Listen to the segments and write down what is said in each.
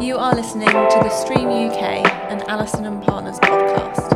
You are listening to the Stream UK and Allison and Partners podcast.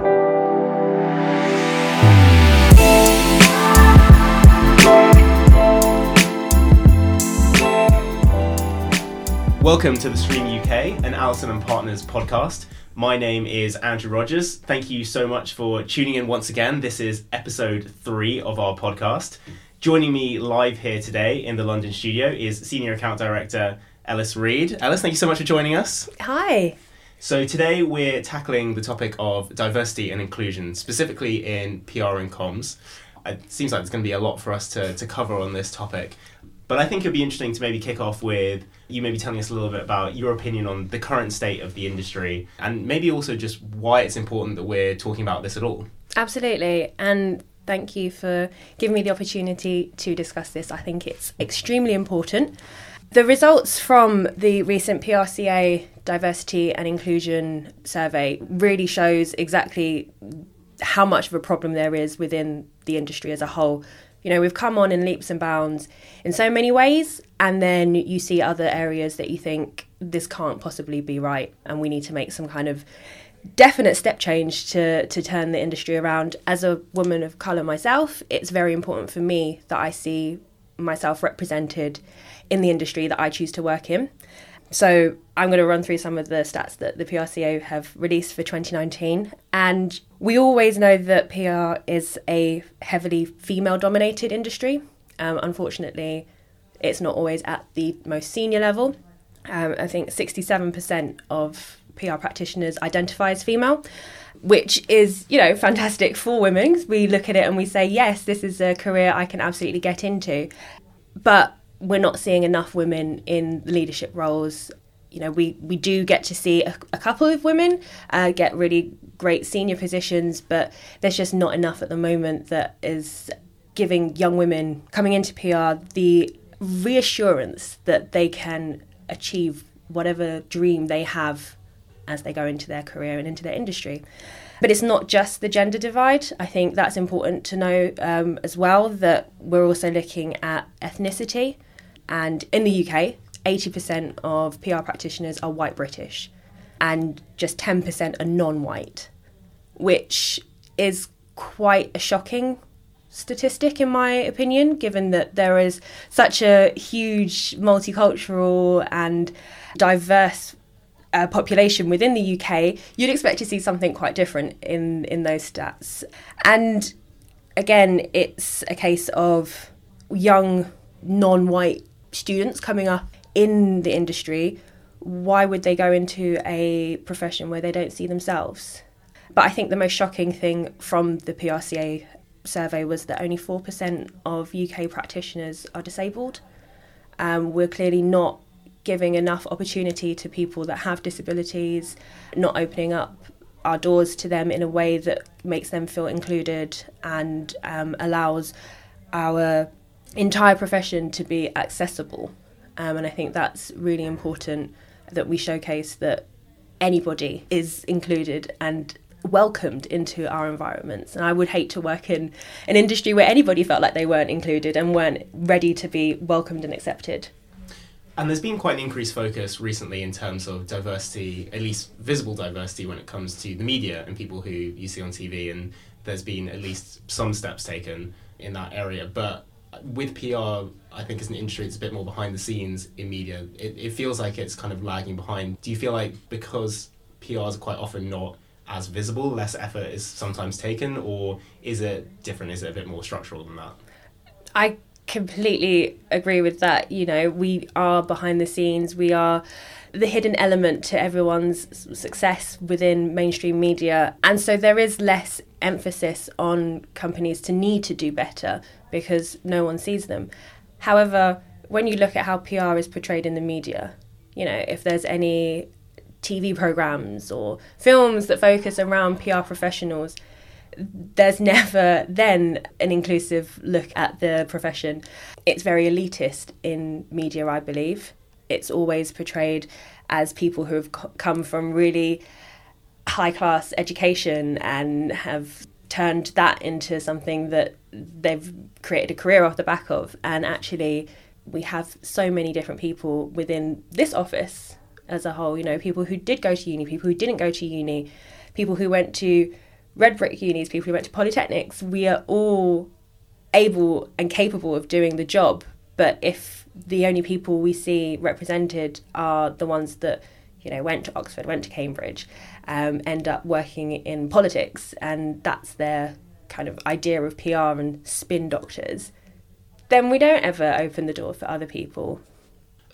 Welcome to the Stream UK and Allison and Partners podcast. My name is Andrew Rogers. Thank you so much for tuning in once again. This is episode three of our podcast. Joining me live here today in the London studio is Senior Account Director Ellis Reid. Ellis, thank you so much for joining us. Hi. So, today we're tackling the topic of diversity and inclusion, specifically in PR and comms. It seems like there's going to be a lot for us to, to cover on this topic. But I think it'd be interesting to maybe kick off with you maybe telling us a little bit about your opinion on the current state of the industry and maybe also just why it's important that we're talking about this at all. Absolutely. And thank you for giving me the opportunity to discuss this. I think it's extremely important. The results from the recent PRCA diversity and inclusion survey really shows exactly how much of a problem there is within the industry as a whole. You know, we've come on in leaps and bounds in so many ways, and then you see other areas that you think this can't possibly be right, and we need to make some kind of definite step change to to turn the industry around. As a woman of color myself, it's very important for me that I see myself represented in the industry that I choose to work in. So I'm going to run through some of the stats that the PRCA have released for 2019. And we always know that PR is a heavily female dominated industry. Um, unfortunately, it's not always at the most senior level. Um, I think 67% of PR practitioners identify as female, which is, you know, fantastic for women. We look at it and we say, yes, this is a career I can absolutely get into. But we're not seeing enough women in leadership roles. You know, we, we do get to see a, a couple of women uh, get really great senior positions, but there's just not enough at the moment that is giving young women coming into PR the reassurance that they can achieve whatever dream they have as they go into their career and into their industry. But it's not just the gender divide. I think that's important to know um, as well that we're also looking at ethnicity. And in the UK, 80% of PR practitioners are white British and just 10% are non white, which is quite a shocking statistic, in my opinion, given that there is such a huge multicultural and diverse uh, population within the UK, you'd expect to see something quite different in in those stats. And again, it's a case of young non-white students coming up in the industry. Why would they go into a profession where they don't see themselves? But I think the most shocking thing from the PRCA survey was that only 4% of UK practitioners are disabled. Um, we're clearly not giving enough opportunity to people that have disabilities, not opening up our doors to them in a way that makes them feel included and um, allows our entire profession to be accessible. Um, and I think that's really important that we showcase that anybody is included and welcomed into our environments. And I would hate to work in an industry where anybody felt like they weren't included and weren't ready to be welcomed and accepted. And there's been quite an increased focus recently in terms of diversity, at least visible diversity, when it comes to the media and people who you see on TV. And there's been at least some steps taken in that area. But with PR, I think as an industry, it's a bit more behind the scenes in media. It, it feels like it's kind of lagging behind. Do you feel like because PRs are quite often not as visible, less effort is sometimes taken, or is it different? Is it a bit more structural than that? I completely agree with that. You know, we are behind the scenes, we are the hidden element to everyone's success within mainstream media. And so there is less emphasis on companies to need to do better because no one sees them. However, when you look at how PR is portrayed in the media, you know, if there's any TV programs or films that focus around PR professionals, there's never then an inclusive look at the profession. It's very elitist in media, I believe. It's always portrayed as people who have come from really high class education and have turned that into something that they've created a career off the back of. And actually, we have so many different people within this office as a whole. You know, people who did go to uni, people who didn't go to uni, people who went to red brick unis, people who went to polytechnics. We are all able and capable of doing the job. But if the only people we see represented are the ones that you know went to Oxford, went to Cambridge, um, end up working in politics, and that's their kind of idea of PR and spin doctors, then we don't ever open the door for other people.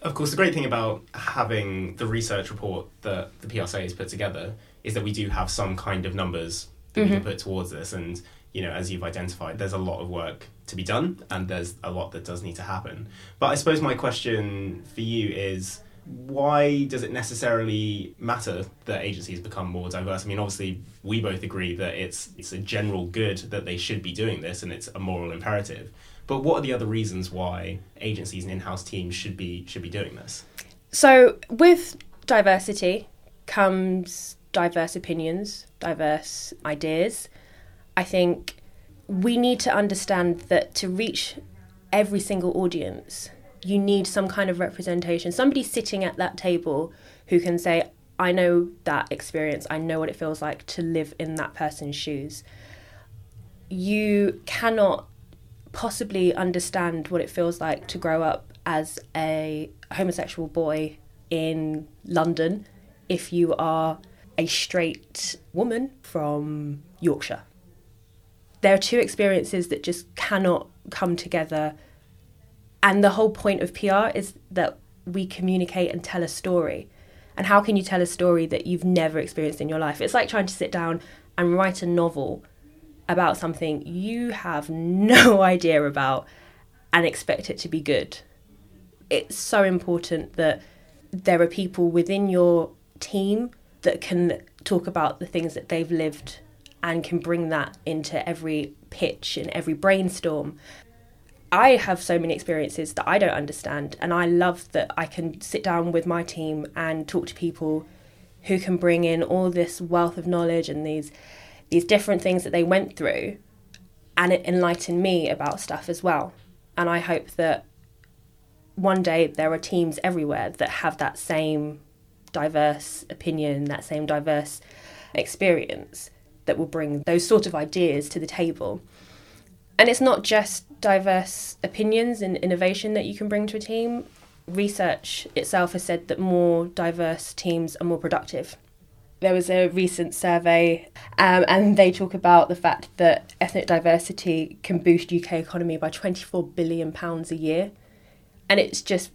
Of course, the great thing about having the research report that the PRCA has put together is that we do have some kind of numbers that mm-hmm. we can put towards this. And, you know, as you've identified, there's a lot of work to be done and there's a lot that does need to happen. But I suppose my question for you is why does it necessarily matter that agencies become more diverse? I mean, obviously, we both agree that it's it's a general good that they should be doing this, and it's a moral imperative. But what are the other reasons why agencies and in-house teams should be should be doing this? So, with diversity comes diverse opinions, diverse ideas. I think we need to understand that to reach every single audience, you need some kind of representation. Somebody sitting at that table who can say, I know that experience, I know what it feels like to live in that person's shoes. You cannot possibly understand what it feels like to grow up as a homosexual boy in London if you are a straight woman from Yorkshire. There are two experiences that just cannot come together. And the whole point of PR is that we communicate and tell a story. And how can you tell a story that you've never experienced in your life? It's like trying to sit down and write a novel about something you have no idea about and expect it to be good. It's so important that there are people within your team that can talk about the things that they've lived and can bring that into every pitch and every brainstorm. I have so many experiences that I don't understand, and I love that I can sit down with my team and talk to people who can bring in all this wealth of knowledge and these these different things that they went through and it enlightened me about stuff as well. And I hope that one day there are teams everywhere that have that same diverse opinion, that same diverse experience that will bring those sort of ideas to the table. And it's not just diverse opinions and innovation that you can bring to a team. Research itself has said that more diverse teams are more productive there was a recent survey um, and they talk about the fact that ethnic diversity can boost UK economy by 24 billion pounds a year and it's just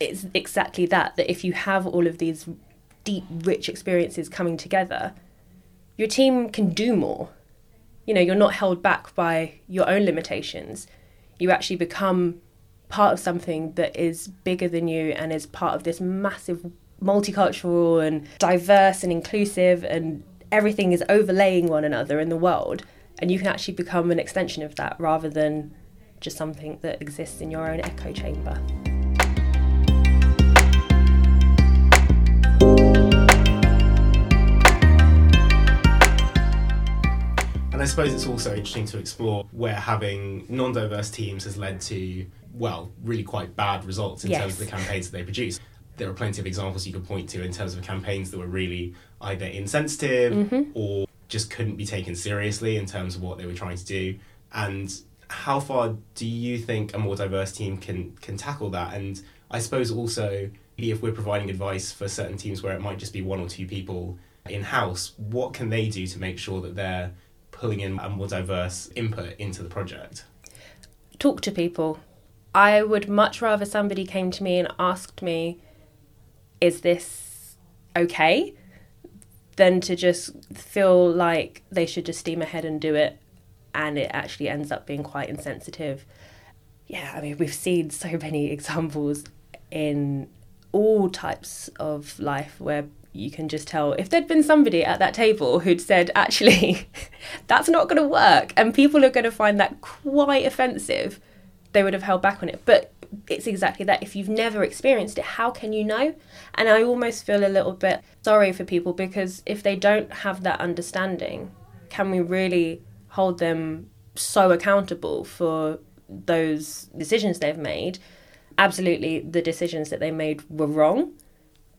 it's exactly that that if you have all of these deep rich experiences coming together your team can do more. You know you're not held back by your own limitations. You actually become part of something that is bigger than you and is part of this massive multicultural and diverse and inclusive and everything is overlaying one another in the world. And you can actually become an extension of that rather than just something that exists in your own echo chamber. And I suppose it's also interesting to explore where having non diverse teams has led to, well, really quite bad results in yes. terms of the campaigns that they produce there are plenty of examples you could point to in terms of campaigns that were really either insensitive mm-hmm. or just couldn't be taken seriously in terms of what they were trying to do. And how far do you think a more diverse team can can tackle that? And I suppose also if we're providing advice for certain teams where it might just be one or two people in house, what can they do to make sure that they're pulling in a more diverse input into the project? Talk to people. I would much rather somebody came to me and asked me is this okay? Than to just feel like they should just steam ahead and do it and it actually ends up being quite insensitive. Yeah, I mean, we've seen so many examples in all types of life where you can just tell if there'd been somebody at that table who'd said, actually, that's not going to work, and people are going to find that quite offensive, they would have held back on it. But it's exactly that. If you've never experienced it, how can you know? And I almost feel a little bit sorry for people because if they don't have that understanding, can we really hold them so accountable for those decisions they've made? Absolutely, the decisions that they made were wrong,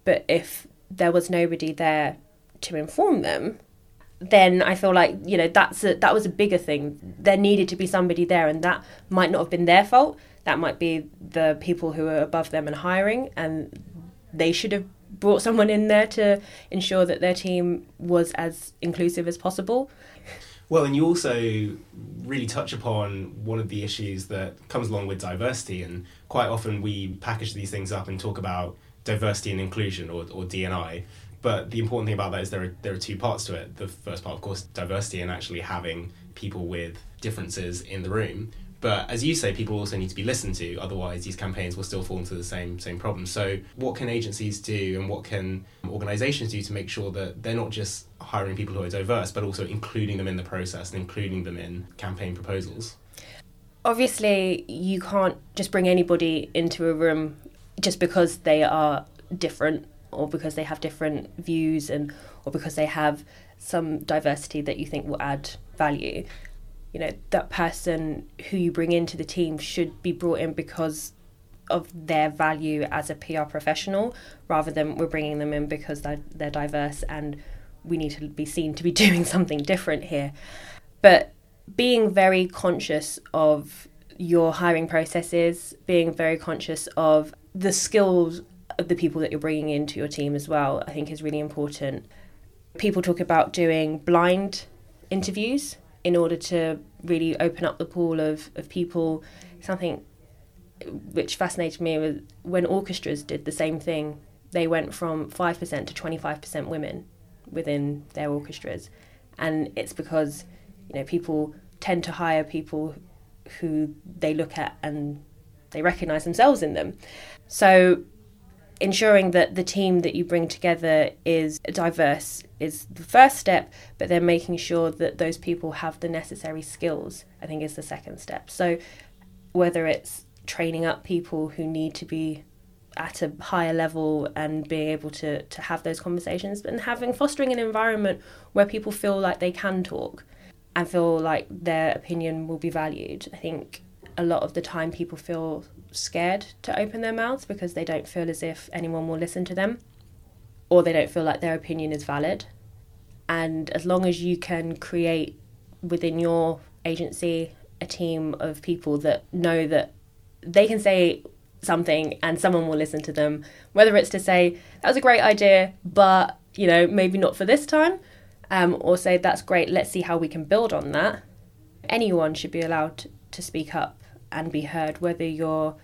But if there was nobody there to inform them, then I feel like you know that's a, that was a bigger thing. There needed to be somebody there, and that might not have been their fault. That might be the people who are above them and hiring, and they should have brought someone in there to ensure that their team was as inclusive as possible. Well, and you also really touch upon one of the issues that comes along with diversity, and quite often we package these things up and talk about diversity and inclusion or, or DNI. But the important thing about that is there are, there are two parts to it. The first part, of course, diversity and actually having people with differences in the room. But as you say, people also need to be listened to. Otherwise, these campaigns will still fall into the same same problem. So, what can agencies do, and what can organisations do to make sure that they're not just hiring people who are diverse, but also including them in the process and including them in campaign proposals? Obviously, you can't just bring anybody into a room just because they are different or because they have different views and or because they have some diversity that you think will add value you know that person who you bring into the team should be brought in because of their value as a PR professional rather than we're bringing them in because they're, they're diverse and we need to be seen to be doing something different here. But being very conscious of your hiring processes, being very conscious of the skills of the people that you're bringing into your team as well, I think is really important. People talk about doing blind interviews in order to really open up the pool of, of people. Something which fascinated me was when orchestras did the same thing, they went from 5% to 25% women within their orchestras. And it's because, you know, people tend to hire people who they look at and they recognize themselves in them. So ensuring that the team that you bring together is diverse is the first step, but then making sure that those people have the necessary skills, I think, is the second step. So, whether it's training up people who need to be at a higher level and being able to, to have those conversations, and having fostering an environment where people feel like they can talk and feel like their opinion will be valued. I think a lot of the time people feel scared to open their mouths because they don't feel as if anyone will listen to them or they don't feel like their opinion is valid. And as long as you can create within your agency a team of people that know that they can say something and someone will listen to them, whether it's to say, that was a great idea, but you know, maybe not for this time, um, or say, that's great, let's see how we can build on that. Anyone should be allowed to speak up and be heard, whether you're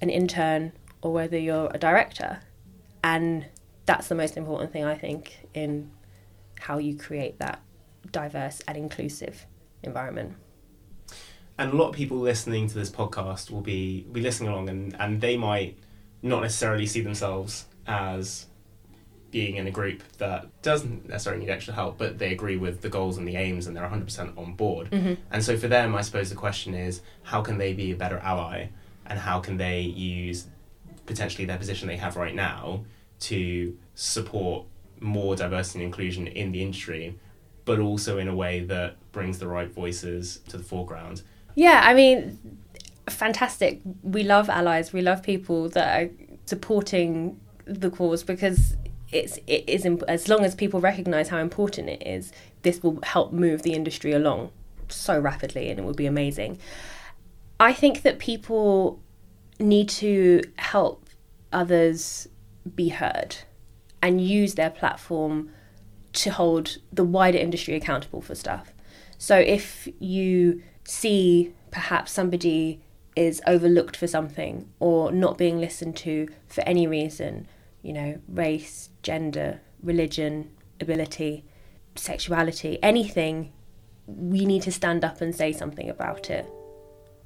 an intern or whether you're a director. And that's the most important thing, I think, in how you create that diverse and inclusive environment. And a lot of people listening to this podcast will be be listening along, and, and they might not necessarily see themselves as being in a group that doesn't necessarily need extra help, but they agree with the goals and the aims and they're 100% on board. Mm-hmm. And so for them, I suppose the question is how can they be a better ally and how can they use potentially their position they have right now to support more diversity and inclusion in the industry, but also in a way that brings the right voices to the foreground. Yeah, I mean, fantastic. We love allies. We love people that are supporting the cause because it's it is as long as people recognize how important it is this will help move the industry along so rapidly and it will be amazing. I think that people need to help others be heard and use their platform to hold the wider industry accountable for stuff. So if you see perhaps somebody is overlooked for something or not being listened to for any reason you know, race, gender, religion, ability, sexuality, anything, we need to stand up and say something about it.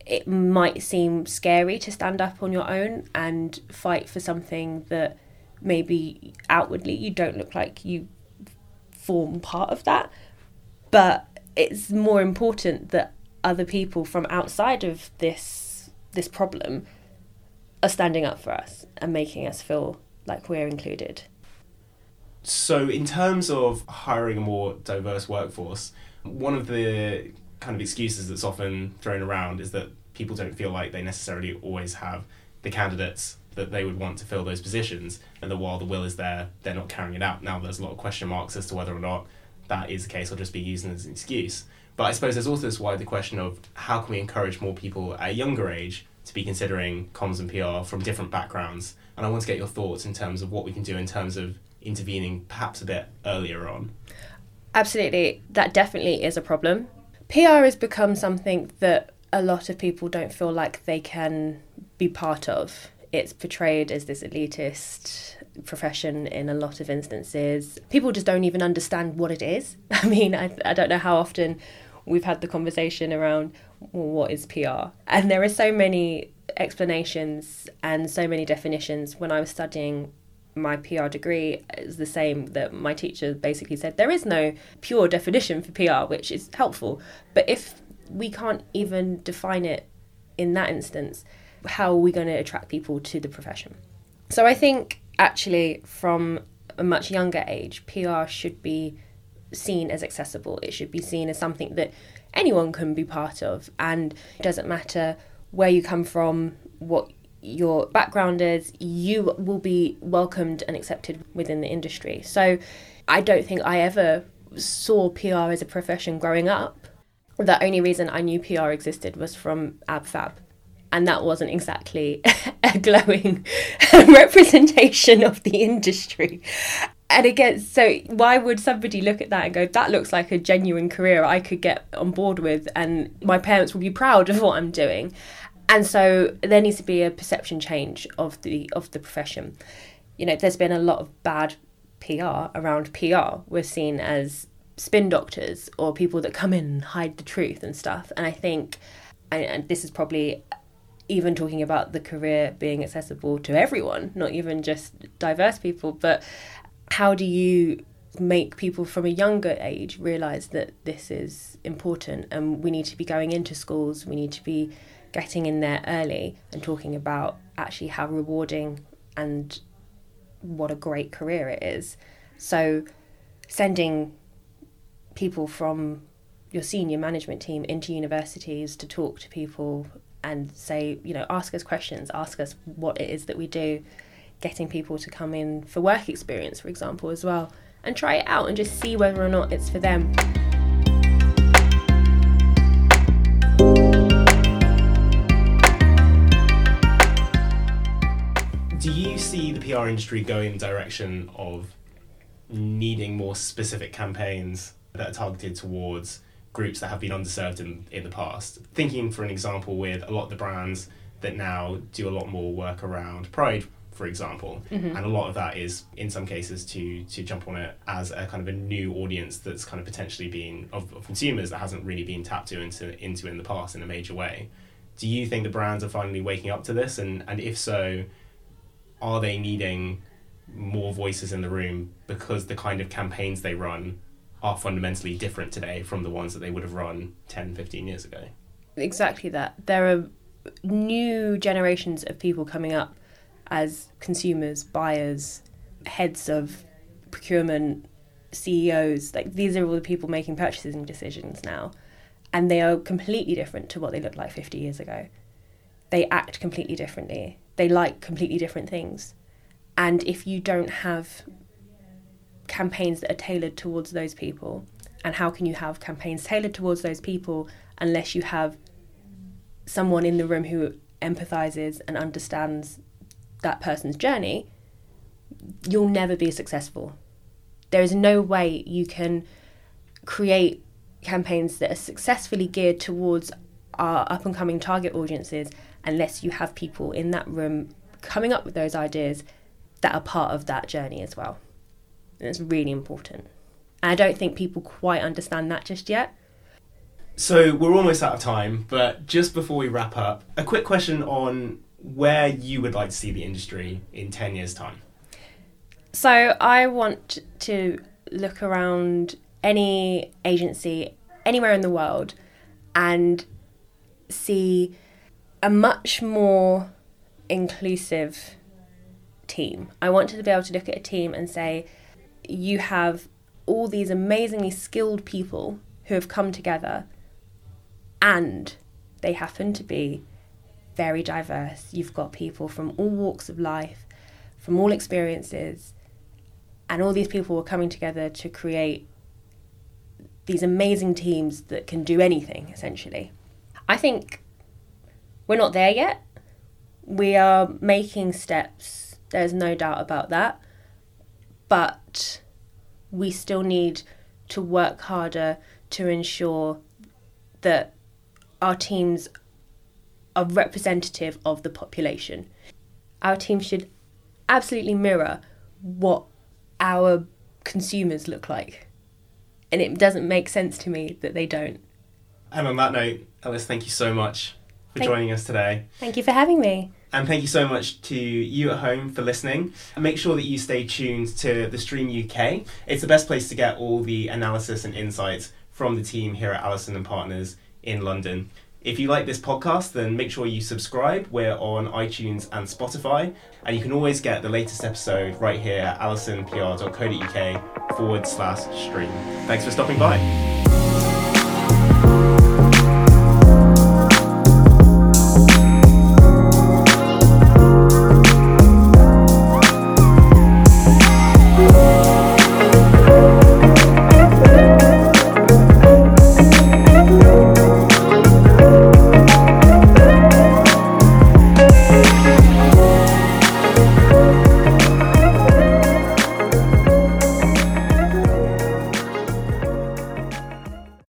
It might seem scary to stand up on your own and fight for something that maybe outwardly you don't look like you form part of that, but it's more important that other people from outside of this this problem are standing up for us and making us feel like we're included. So, in terms of hiring a more diverse workforce, one of the kind of excuses that's often thrown around is that people don't feel like they necessarily always have the candidates that they would want to fill those positions, and that while the will is there, they're not carrying it out. Now there's a lot of question marks as to whether or not that is the case or just be used as an excuse. But I suppose there's also this wider question of how can we encourage more people at a younger age to be considering comms and PR from different backgrounds. And I want to get your thoughts in terms of what we can do in terms of intervening perhaps a bit earlier on. Absolutely, that definitely is a problem. PR has become something that a lot of people don't feel like they can be part of. It's portrayed as this elitist profession in a lot of instances. People just don't even understand what it is. I mean, I, I don't know how often we've had the conversation around well, what is PR? And there are so many explanations and so many definitions. When I was studying my PR degree, is the same that my teacher basically said there is no pure definition for PR, which is helpful. But if we can't even define it in that instance, how are we going to attract people to the profession? So I think actually from a much younger age, PR should be seen as accessible. It should be seen as something that anyone can be part of, and it doesn't matter where you come from, what your background is, you will be welcomed and accepted within the industry. So I don't think I ever saw PR as a profession growing up. The only reason I knew PR existed was from AbFab. And that wasn't exactly a glowing representation of the industry and again, so why would somebody look at that and go, that looks like a genuine career I could get on board with, and my parents will be proud of what I'm doing? And so there needs to be a perception change of the of the profession. You know, there's been a lot of bad PR around PR. We're seen as spin doctors or people that come in and hide the truth and stuff. And I think, and, and this is probably even talking about the career being accessible to everyone, not even just diverse people, but how do you make people from a younger age realize that this is important? And we need to be going into schools we need to be getting in there early and talking about actually how rewarding and what a great career it is. So sending people from your senior management team into universities to talk to people and say you know ask us questions ask us what it is that we do getting people to come in for work experience, for example, as well, and try it out and just see whether or not it's for them. Do you see the PR industry going in the direction of needing more specific campaigns that are targeted towards groups that have been underserved in, in the past? Thinking, for an example, with a lot of the brands that now do a lot more work around pride for example, mm-hmm. and a lot of that is in some cases to to jump on it as a kind of a new audience that's kind of potentially been of, of consumers that hasn't really been tapped to into into in the past in a major way. Do you think the brands are finally waking up to this, and and if so, are they needing more voices in the room because the kind of campaigns they run are fundamentally different today from the ones that they would have run 10, 15 years ago? Exactly that. There are new generations of people coming up as consumers, buyers, heads of procurement, CEOs, like these are all the people making purchasing decisions now. And they are completely different to what they looked like 50 years ago. They act completely differently. They like completely different things. And if you don't have campaigns that are tailored towards those people, and how can you have campaigns tailored towards those people unless you have someone in the room who empathizes and understands that person's journey, you'll never be successful. There is no way you can create campaigns that are successfully geared towards our up and coming target audiences unless you have people in that room coming up with those ideas that are part of that journey as well. And it's really important. And I don't think people quite understand that just yet. So we're almost out of time, but just before we wrap up, a quick question on where you would like to see the industry in 10 years' time? So, I want to look around any agency anywhere in the world and see a much more inclusive team. I want to be able to look at a team and say, you have all these amazingly skilled people who have come together and they happen to be very diverse. You've got people from all walks of life, from all experiences, and all these people were coming together to create these amazing teams that can do anything essentially. I think we're not there yet. We are making steps, there's no doubt about that. But we still need to work harder to ensure that our teams are representative of the population. Our team should absolutely mirror what our consumers look like. And it doesn't make sense to me that they don't. And on that note, Ellis, thank you so much for Thank- joining us today. Thank you for having me. And thank you so much to you at home for listening. And make sure that you stay tuned to the Stream UK. It's the best place to get all the analysis and insights from the team here at Allison and Partners in London. If you like this podcast, then make sure you subscribe. We're on iTunes and Spotify. And you can always get the latest episode right here at allisonpr.co.uk forward slash stream. Thanks for stopping by.